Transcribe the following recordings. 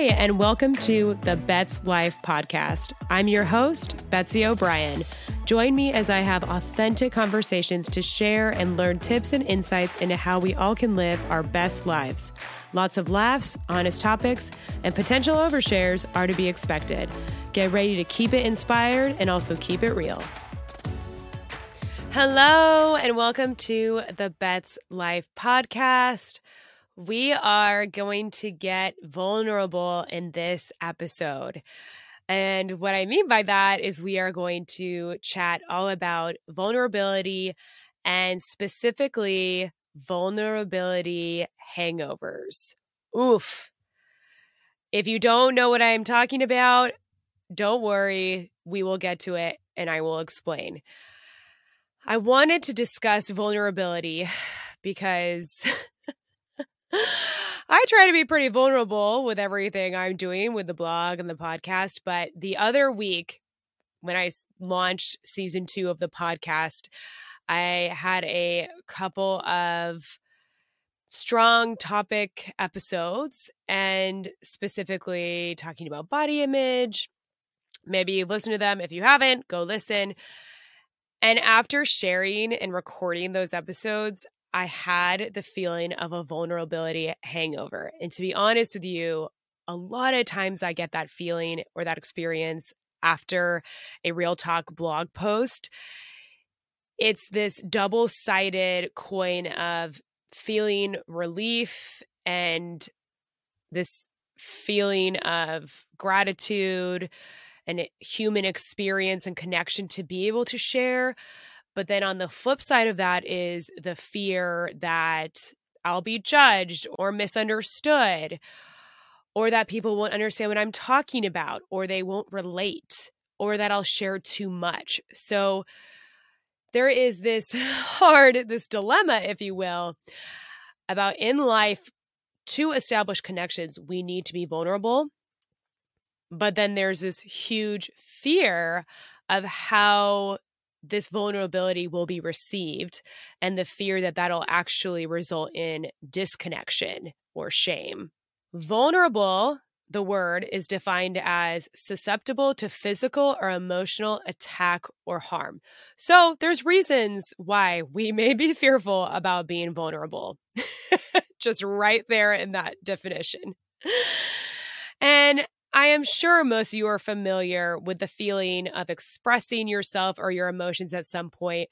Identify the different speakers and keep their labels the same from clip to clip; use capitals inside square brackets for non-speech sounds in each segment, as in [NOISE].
Speaker 1: Hi, and welcome to the Bet's Life podcast. I'm your host, Betsy O'Brien. Join me as I have authentic conversations to share and learn tips and insights into how we all can live our best lives. Lots of laughs, honest topics, and potential overshares are to be expected. Get ready to keep it inspired and also keep it real. Hello, and welcome to the Bet's Life podcast. We are going to get vulnerable in this episode. And what I mean by that is we are going to chat all about vulnerability and specifically vulnerability hangovers. Oof. If you don't know what I'm talking about, don't worry. We will get to it and I will explain. I wanted to discuss vulnerability [SIGHS] because [LAUGHS] [LAUGHS] I try to be pretty vulnerable with everything I'm doing with the blog and the podcast. But the other week, when I launched season two of the podcast, I had a couple of strong topic episodes and specifically talking about body image. Maybe listen to them. If you haven't, go listen. And after sharing and recording those episodes, I had the feeling of a vulnerability hangover. And to be honest with you, a lot of times I get that feeling or that experience after a Real Talk blog post. It's this double sided coin of feeling relief and this feeling of gratitude and human experience and connection to be able to share but then on the flip side of that is the fear that I'll be judged or misunderstood, or that people won't understand what I'm talking about, or they won't relate, or that I'll share too much. So there is this [LAUGHS] hard, this dilemma, if you will, about in life to establish connections, we need to be vulnerable. But then there's this huge fear of how this vulnerability will be received and the fear that that'll actually result in disconnection or shame. Vulnerable, the word, is defined as susceptible to physical or emotional attack or harm. So there's reasons why we [LAUGHS] may be fearful about being vulnerable. [LAUGHS] Just right there in that definition. And I am sure most of you are familiar with the feeling of expressing yourself or your emotions at some point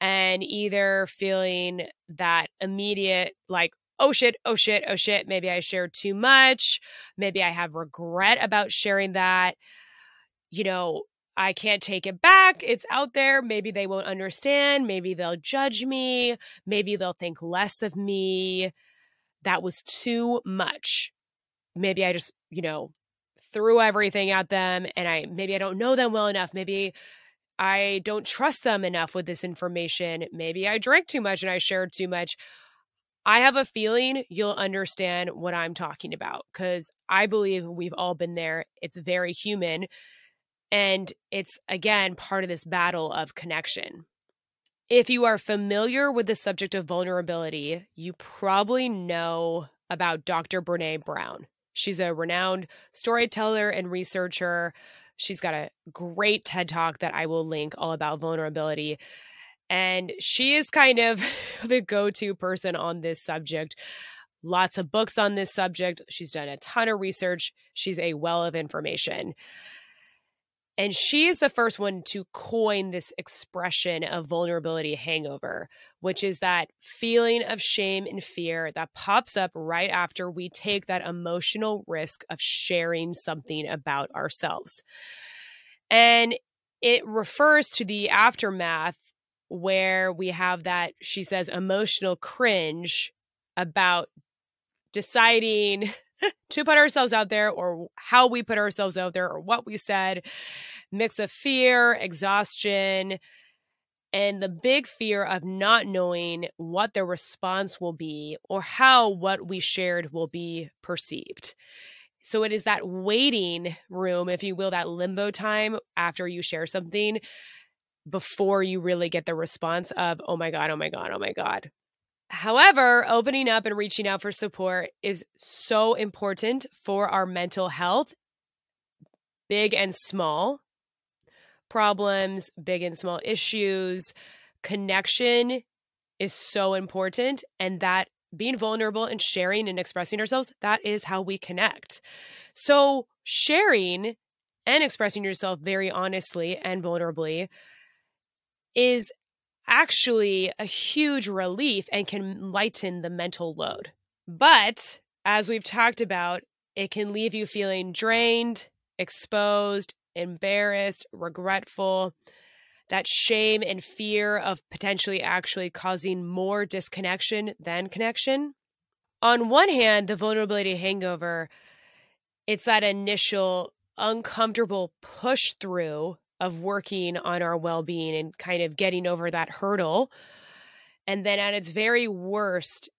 Speaker 1: and either feeling that immediate, like, oh shit, oh shit, oh shit, maybe I shared too much. Maybe I have regret about sharing that. You know, I can't take it back. It's out there. Maybe they won't understand. Maybe they'll judge me. Maybe they'll think less of me. That was too much. Maybe I just, you know, threw everything at them and I maybe I don't know them well enough. Maybe I don't trust them enough with this information. Maybe I drank too much and I shared too much. I have a feeling you'll understand what I'm talking about because I believe we've all been there. It's very human. And it's, again, part of this battle of connection. If you are familiar with the subject of vulnerability, you probably know about Dr. Brene Brown. She's a renowned storyteller and researcher. She's got a great TED talk that I will link all about vulnerability. And she is kind of [LAUGHS] the go to person on this subject. Lots of books on this subject. She's done a ton of research. She's a well of information. And she is the first one to coin this expression of vulnerability hangover, which is that feeling of shame and fear that pops up right after we take that emotional risk of sharing something about ourselves. And it refers to the aftermath where we have that, she says, emotional cringe about deciding to put ourselves out there or how we put ourselves out there or what we said, mix of fear, exhaustion, and the big fear of not knowing what the response will be or how what we shared will be perceived. So it is that waiting room, if you will, that limbo time after you share something before you really get the response of, oh my God, oh my God, oh my God. However, opening up and reaching out for support is so important for our mental health, big and small problems, big and small issues. Connection is so important, and that being vulnerable and sharing and expressing ourselves, that is how we connect. So, sharing and expressing yourself very honestly and vulnerably is actually a huge relief and can lighten the mental load. But as we've talked about, it can leave you feeling drained, exposed, embarrassed, regretful. That shame and fear of potentially actually causing more disconnection than connection. On one hand, the vulnerability hangover, it's that initial uncomfortable push through of working on our well being and kind of getting over that hurdle. And then at its very worst,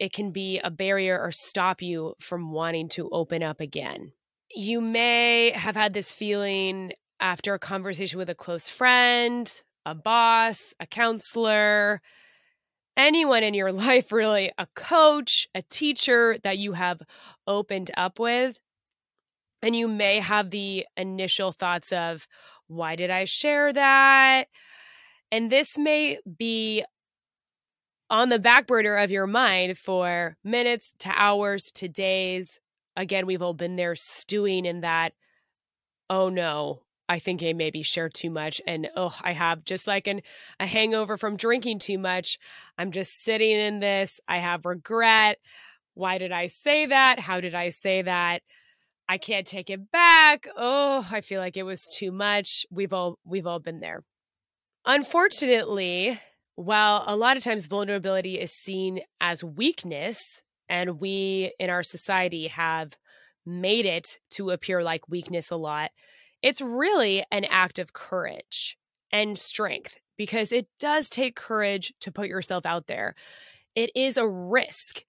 Speaker 1: it can be a barrier or stop you from wanting to open up again. You may have had this feeling after a conversation with a close friend, a boss, a counselor, anyone in your [LAUGHS] life, really, a coach, a teacher that you have opened up with. And you may have the initial thoughts of, why did I share that? And this may be on the back burner of your mind for minutes to hours to days. Again, we've all been there stewing in that, oh no, I think I maybe shared too much. And oh, I have just like an, a hangover from drinking too much. I'm just sitting in this. I have regret. Why did I say that? How did I say that? I can't take it back. Oh, I feel like it was too much. We've all we've all been there. Unfortunately, while a lot of times vulnerability is seen as weakness and we in our society have made it to appear like weakness a lot, it's really an act of courage and strength because it does take courage to put yourself out there. It is a risk.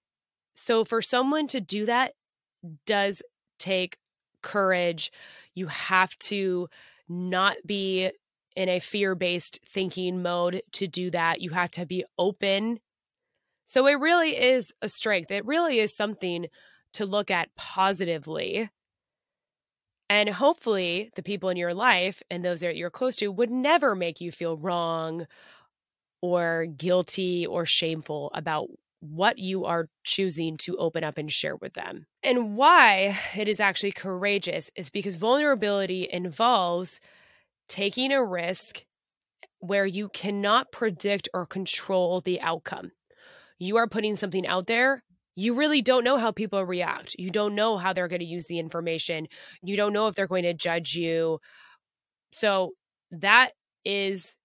Speaker 1: So for someone to do that does take courage. You have to not be in a fear based thinking mode to do that. You have to be open. So it really is a strength. It really is something to look at positively. And hopefully, the people in your life and those that you're close to would never make you feel wrong or guilty or shameful about what you are choosing to open up and share with them. And why it is actually courageous is because vulnerability involves taking a risk where you cannot predict or control the outcome. You are putting something out there. You really don't know how people react. You don't know how they're going to use the information. You don't know if they're going to judge you. So, that is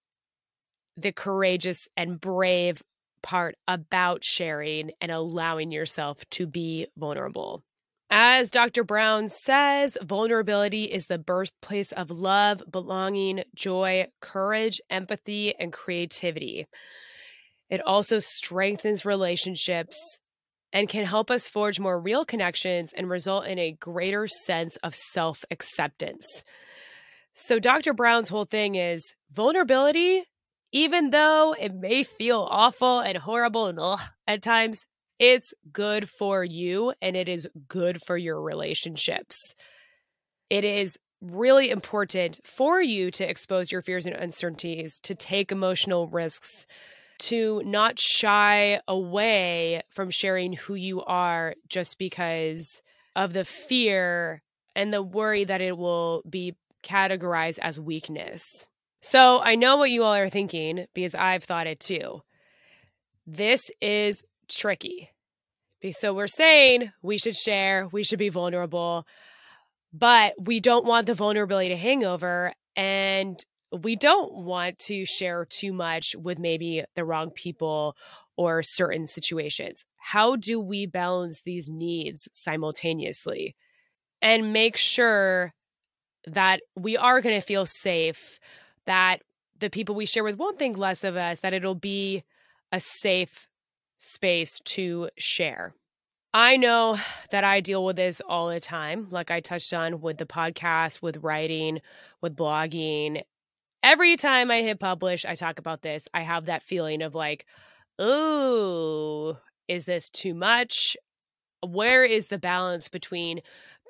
Speaker 1: the courageous and brave part about sharing and allowing yourself to be vulnerable. As Dr. Brown says, vulnerability is the birthplace of love, belonging, joy, courage, empathy, and creativity. It also strengthens relationships and can help us forge more real connections and result in a greater sense of self acceptance. So, Dr. Brown's whole thing is vulnerability even though it may feel awful and horrible and ugh, at times, it's good for you and it is good for your relationships. It is really important for you to expose your fears and uncertainties, to take emotional risks, to not shy away from sharing who you are just because of the fear and the worry that it will be categorized as weakness. So I know what you all are thinking because I've thought it too. This is tricky. So we're saying we should share, we should be vulnerable, but we don't want the vulnerability to hangover and we don't want to share too much with maybe the wrong people or certain situations. How do we balance these needs simultaneously and make sure that we are going to feel safe that the people we share with won't think less of us, that it'll be a safe space to share. I know that I deal with this all the time, like I touched on with the podcast, with writing, with blogging. Every time I hit publish, I talk about this. I have that feeling of like, oh, is this too much? Where is the balance between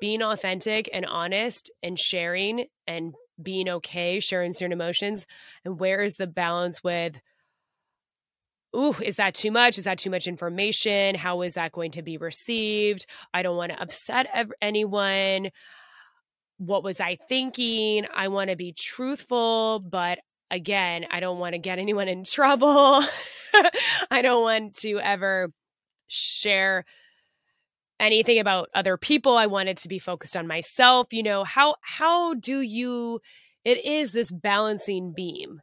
Speaker 1: being authentic and honest and sharing and being okay, sharing certain emotions? And where is the balance with, ooh, is that too much? Is that too much information? How is that going to be received? I don't want to upset anyone. What was I thinking? I want to be truthful, but again, I don't want to get [LAUGHS] anyone in trouble. I don't want to ever share anything about other people. I wanted to be focused on myself. You know, how how do you it is this balancing beam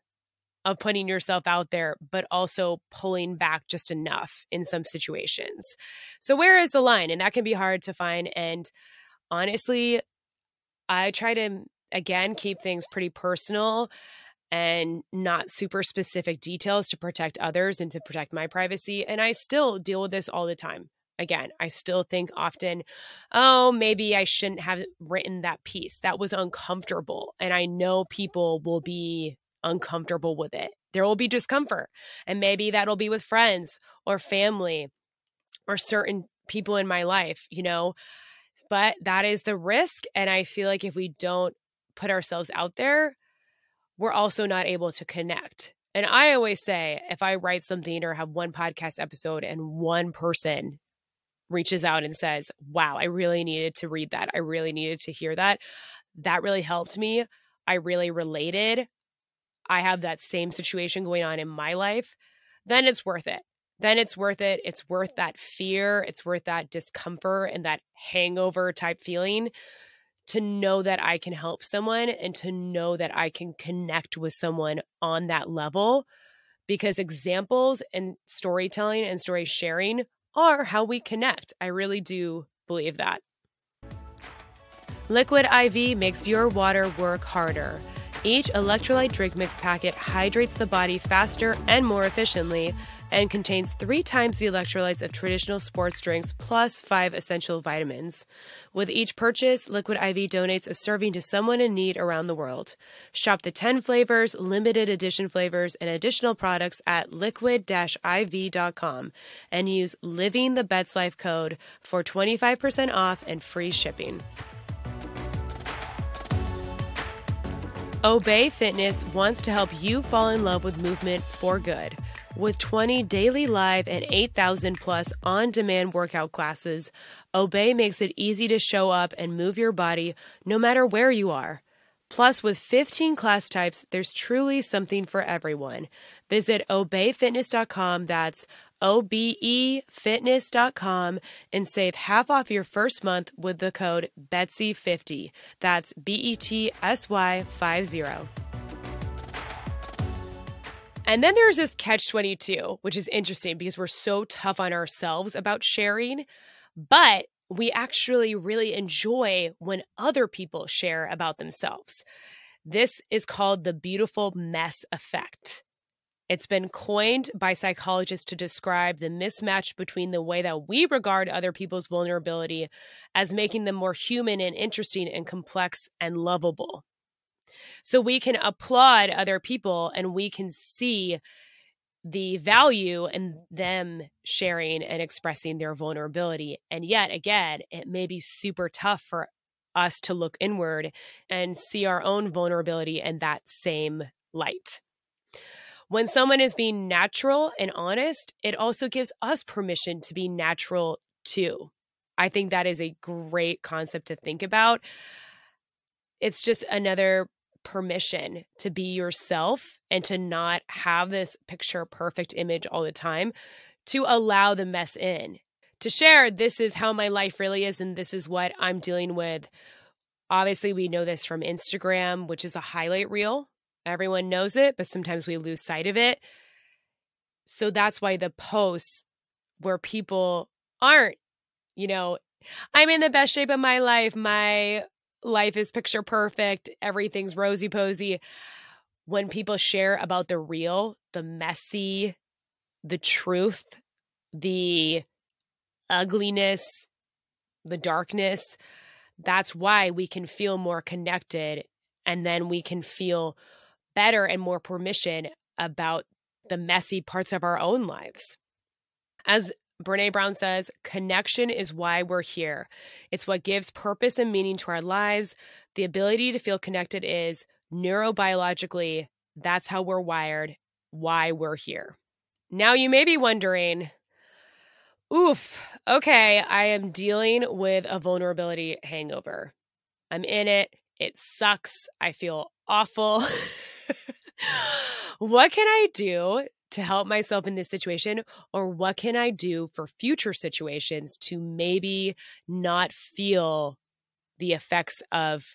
Speaker 1: of putting yourself out there, but also pulling back just enough in some situations. So, where is the line? And that can be hard to find. And honestly, I try to, again, keep things pretty personal and not super specific details to protect others and to protect my privacy. And I still deal with this all the time. Again, I still think often, oh, maybe I shouldn't have written that piece. That was uncomfortable. And I know people will be uncomfortable with it. There will be discomfort. And maybe that'll be with friends or family or certain people in my life, you know. But that is the risk. And I feel like if we don't put ourselves out there, we're also not able to connect. And I always say if I write something or have one podcast episode and one person reaches out and says, Wow, I really needed to read that. I really needed to hear that. That really helped me. I really related. I have that same situation going on in my life, then it's worth it. Then it's worth it. It's worth that fear. It's worth that discomfort and that hangover type feeling to know that I can help someone and to know that I can connect with someone on that level because examples and storytelling and story sharing are how we connect. I really do believe that. Liquid IV makes your water work harder. Each electrolyte drink mix packet hydrates the body faster and more efficiently and contains three times the electrolytes of traditional sports drinks plus five essential vitamins. With each purchase, Liquid IV donates a serving to someone in need around the world. Shop the 10 flavors, limited edition flavors, and additional products at liquid IV.com and use Living the Bet's Life code for 25% off and free shipping. Obé Fitness wants to help you fall in love with movement for good. With 20 daily live and 8,000 plus on demand workout classes, Obé makes it easy to show up and move your body no matter where you are. Plus, with 15 class types, there's truly something for everyone. Visit obefitness.com. That's obefitness.com and save half off your first month with the code BETSY50. That's B E T S Y 50. And then there's this catch 22, which is interesting because we're so tough on ourselves about sharing, but we actually really enjoy when other people share about themselves. This is called the beautiful mess effect. It's been coined by psychologists to describe the mismatch between the way that we regard other people's vulnerability as making them more human and interesting and complex and lovable. So we can applaud other people and we can see the value in them sharing and expressing their vulnerability. And yet, again, it may be super tough for us to look inward and see our own vulnerability in that same light. When someone is being natural and honest, it also gives us permission to be natural too. I think that is a great concept to think about. It's just another permission to be yourself and to not have this picture perfect image all the time, to allow the mess in, to share this is how my life really is and this is what I'm dealing with. Obviously, we know this from Instagram, which is a highlight reel Everyone knows it, but sometimes we lose sight of it. So that's why the posts where people aren't, you know, I'm in the best shape of my life. My life is picture perfect. Everything's rosy posy. When people share about the real, the messy, the truth, the ugliness, the darkness, that's why we can feel more connected and then we can feel better and more permission about the messy parts of our own lives. As Brene Brown says, connection is why we're here. It's what gives purpose and meaning to our lives. The ability to feel connected is neurobiologically, that's how we're wired, why we're here. Now, you may be wondering, oof, okay, I am dealing with a vulnerability hangover. I'm in it. It sucks. I feel awful. [LAUGHS] [LAUGHS] what can I do to help myself in this situation? Or what can I do for future situations to maybe not feel the effects of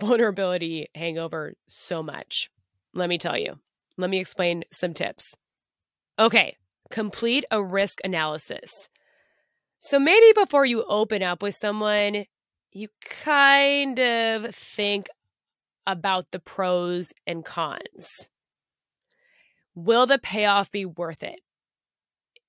Speaker 1: vulnerability hangover so much? Let me tell you. Let me explain some tips. Okay, complete a risk analysis. So maybe before you open up with someone, you kind of think about the pros and cons. Will the payoff be worth it?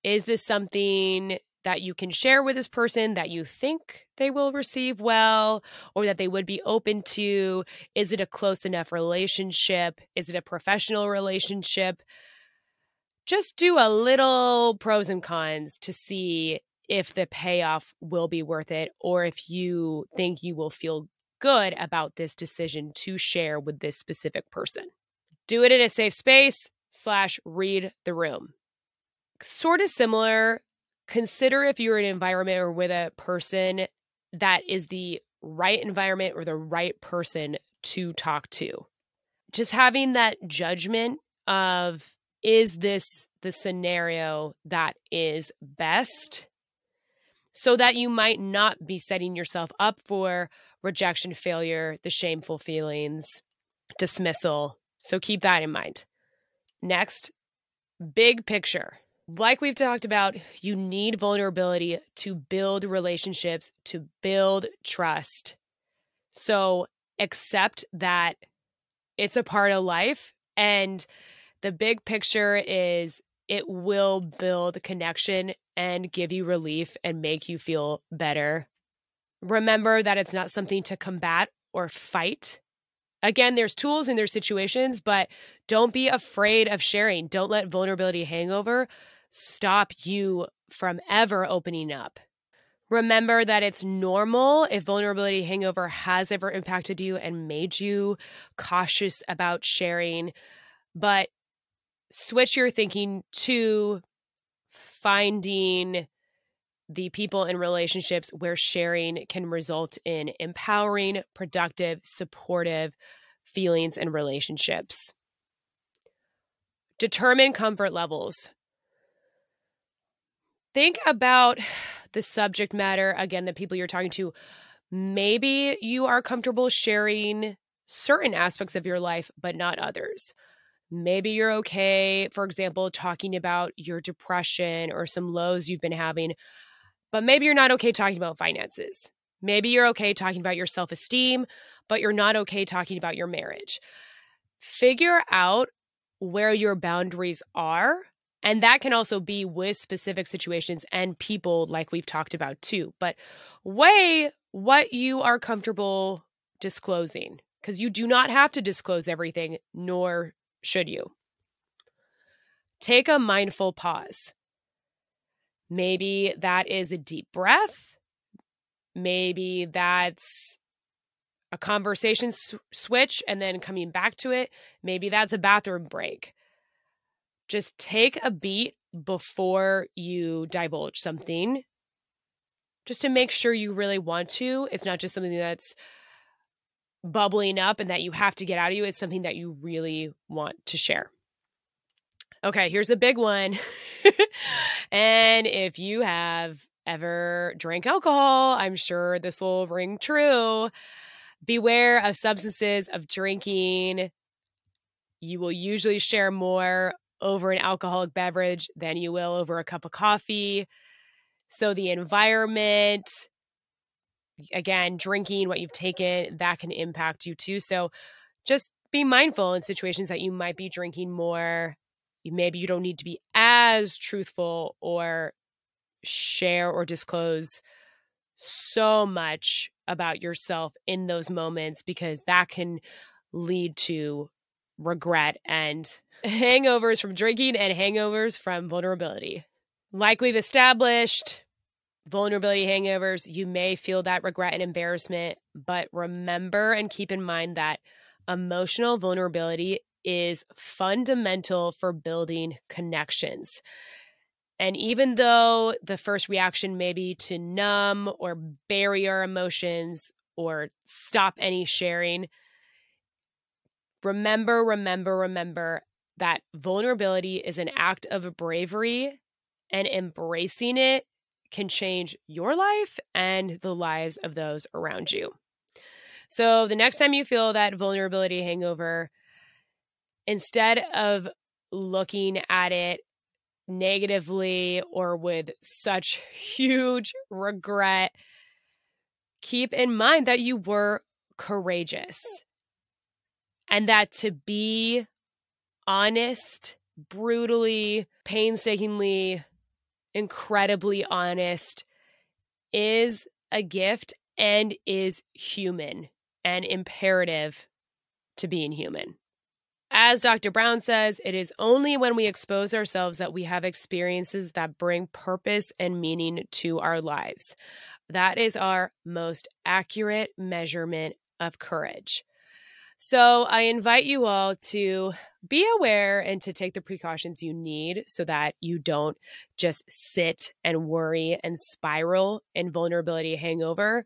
Speaker 1: Is this something that you can share with this person that you think they will receive well or that they would be open to? Is it a close enough relationship? Is it a professional relationship? Just do a little pros and cons to see if the payoff will be worth it or if you think you will feel good about this decision to share with this specific person. Do it in a safe space slash read the room. Sort of similar, consider if you're in an environment or with a person that is the right environment or the right person to talk to. Just having that judgment of is this the scenario that is best so that you might not be setting yourself up for rejection, failure, the shameful feelings, dismissal. So keep that in mind. Next, big picture. Like we've talked about, you need vulnerability to build relationships, to build trust. So accept that it's a part of life. And the big picture is it will build connection and give you relief and make you feel better. Remember that it's not something to combat or fight. Again, there's tools and there's situations, but don't be afraid of sharing. Don't let vulnerability hangover stop you from ever opening up. Remember that it's normal if vulnerability hangover has ever impacted you and made you cautious about sharing, but switch your thinking to finding the people in relationships where sharing can result in empowering, productive, supportive feelings and relationships. Determine comfort levels. Think about the subject matter, again, the people you're talking to. Maybe you are comfortable sharing certain aspects of your life, but not others. Maybe you're okay, for example, talking about your depression or some lows you've been having, but maybe you're not okay talking about finances. Maybe you're okay talking about your self esteem, but you're not okay talking about your marriage. Figure out where your boundaries are. And that can also be with specific situations and people, like we've talked about too. But weigh what you are comfortable disclosing because you do not have to disclose everything, nor should you. Take a mindful pause. Maybe that is a deep breath. Maybe that's a conversation s- switch and then coming back to it. Maybe that's a bathroom break. Just take a beat before you divulge something just to make sure you really want to. It's not just something that's bubbling up and that you have to get out of you. It's something that you really want to share. Okay, here's a big one. [LAUGHS] and if you have ever drank alcohol, I'm sure this will ring true. Beware of substances of drinking. You will usually share more over an alcoholic beverage than you will over a cup of coffee. So the environment, again, drinking what you've taken, that can impact you too. So just be mindful in situations that you might be drinking more maybe you don't need to be as truthful or share or disclose so much about yourself in those moments because that can lead to regret and hangovers from drinking and hangovers from vulnerability. Like we've established, vulnerability hangovers, you may feel that regret and embarrassment, but remember and keep in mind that emotional vulnerability is fundamental for building connections. And even though the first reaction may be to numb or bury our emotions or stop any sharing, remember, remember, remember that vulnerability is an act of bravery and embracing it can change your life and the lives of those around you. So, the next time you feel that vulnerability hangover, instead of looking at it negatively or with such huge regret, keep in mind that you were courageous and that to be honest, brutally, painstakingly, incredibly honest is a gift and is human and imperative to being human. As Dr. Brown says, it is only when we expose ourselves that we have experiences that bring purpose and meaning to our lives. That is our most accurate measurement of courage. So I invite you all to be aware and to take the precautions you need so that you don't just sit and worry and spiral in vulnerability hangover.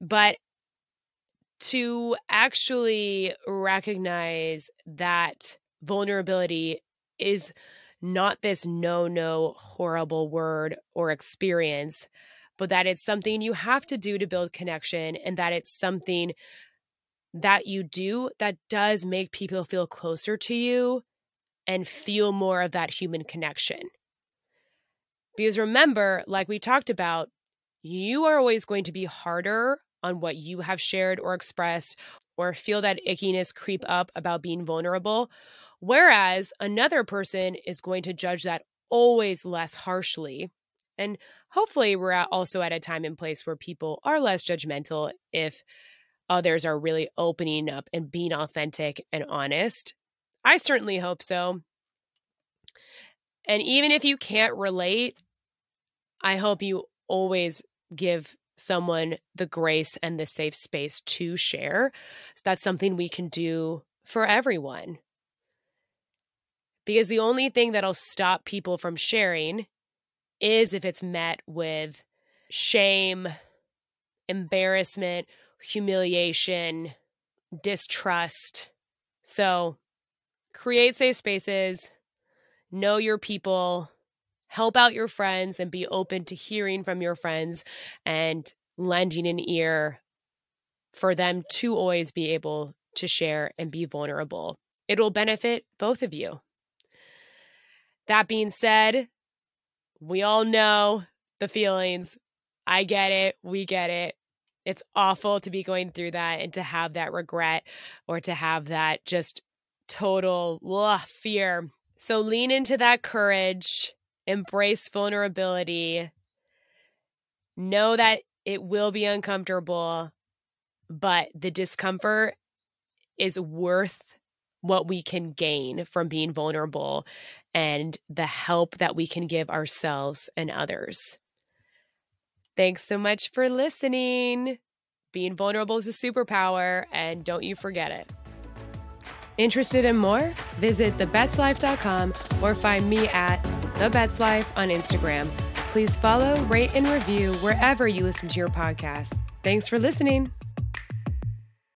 Speaker 1: But to actually recognize that vulnerability is not this no, no, horrible word or experience, but that it's something you have to do to build connection and that it's something that you do that does make people feel closer to you and feel more of that human connection. Because remember, like we talked about, you are always going to be harder on what you have shared or expressed or feel that ickiness creep up about being vulnerable. Whereas another person is going to judge that always less harshly. And hopefully, we're also at a time and place where people are less judgmental if others are really opening up and being authentic and honest. I certainly hope so. And even if you can't relate, I hope you always give someone the grace and the safe space to share. So that's something we can do for everyone. Because the only thing that'll stop people from sharing is if it's met with shame, embarrassment, humiliation, distrust. So create safe spaces, know your people, help out your friends, and be open to hearing from your friends and lending an ear for them to always be able to share and be vulnerable. It will benefit both of you. That being said, we all know the feelings. I get it. We get it. It's awful to be going through that and to have that regret or to have that just total ugh, fear. So lean into that courage, embrace vulnerability, know that it will be uncomfortable, but the discomfort is worth what we can gain from being vulnerable and the help that we can give ourselves and others. Thanks so much for listening. Being vulnerable is a superpower, and don't you forget it. Interested in more? Visit thebetslife.com or find me at thebetslife on Instagram. Please follow, rate, and review wherever you listen to your podcast. Thanks for listening.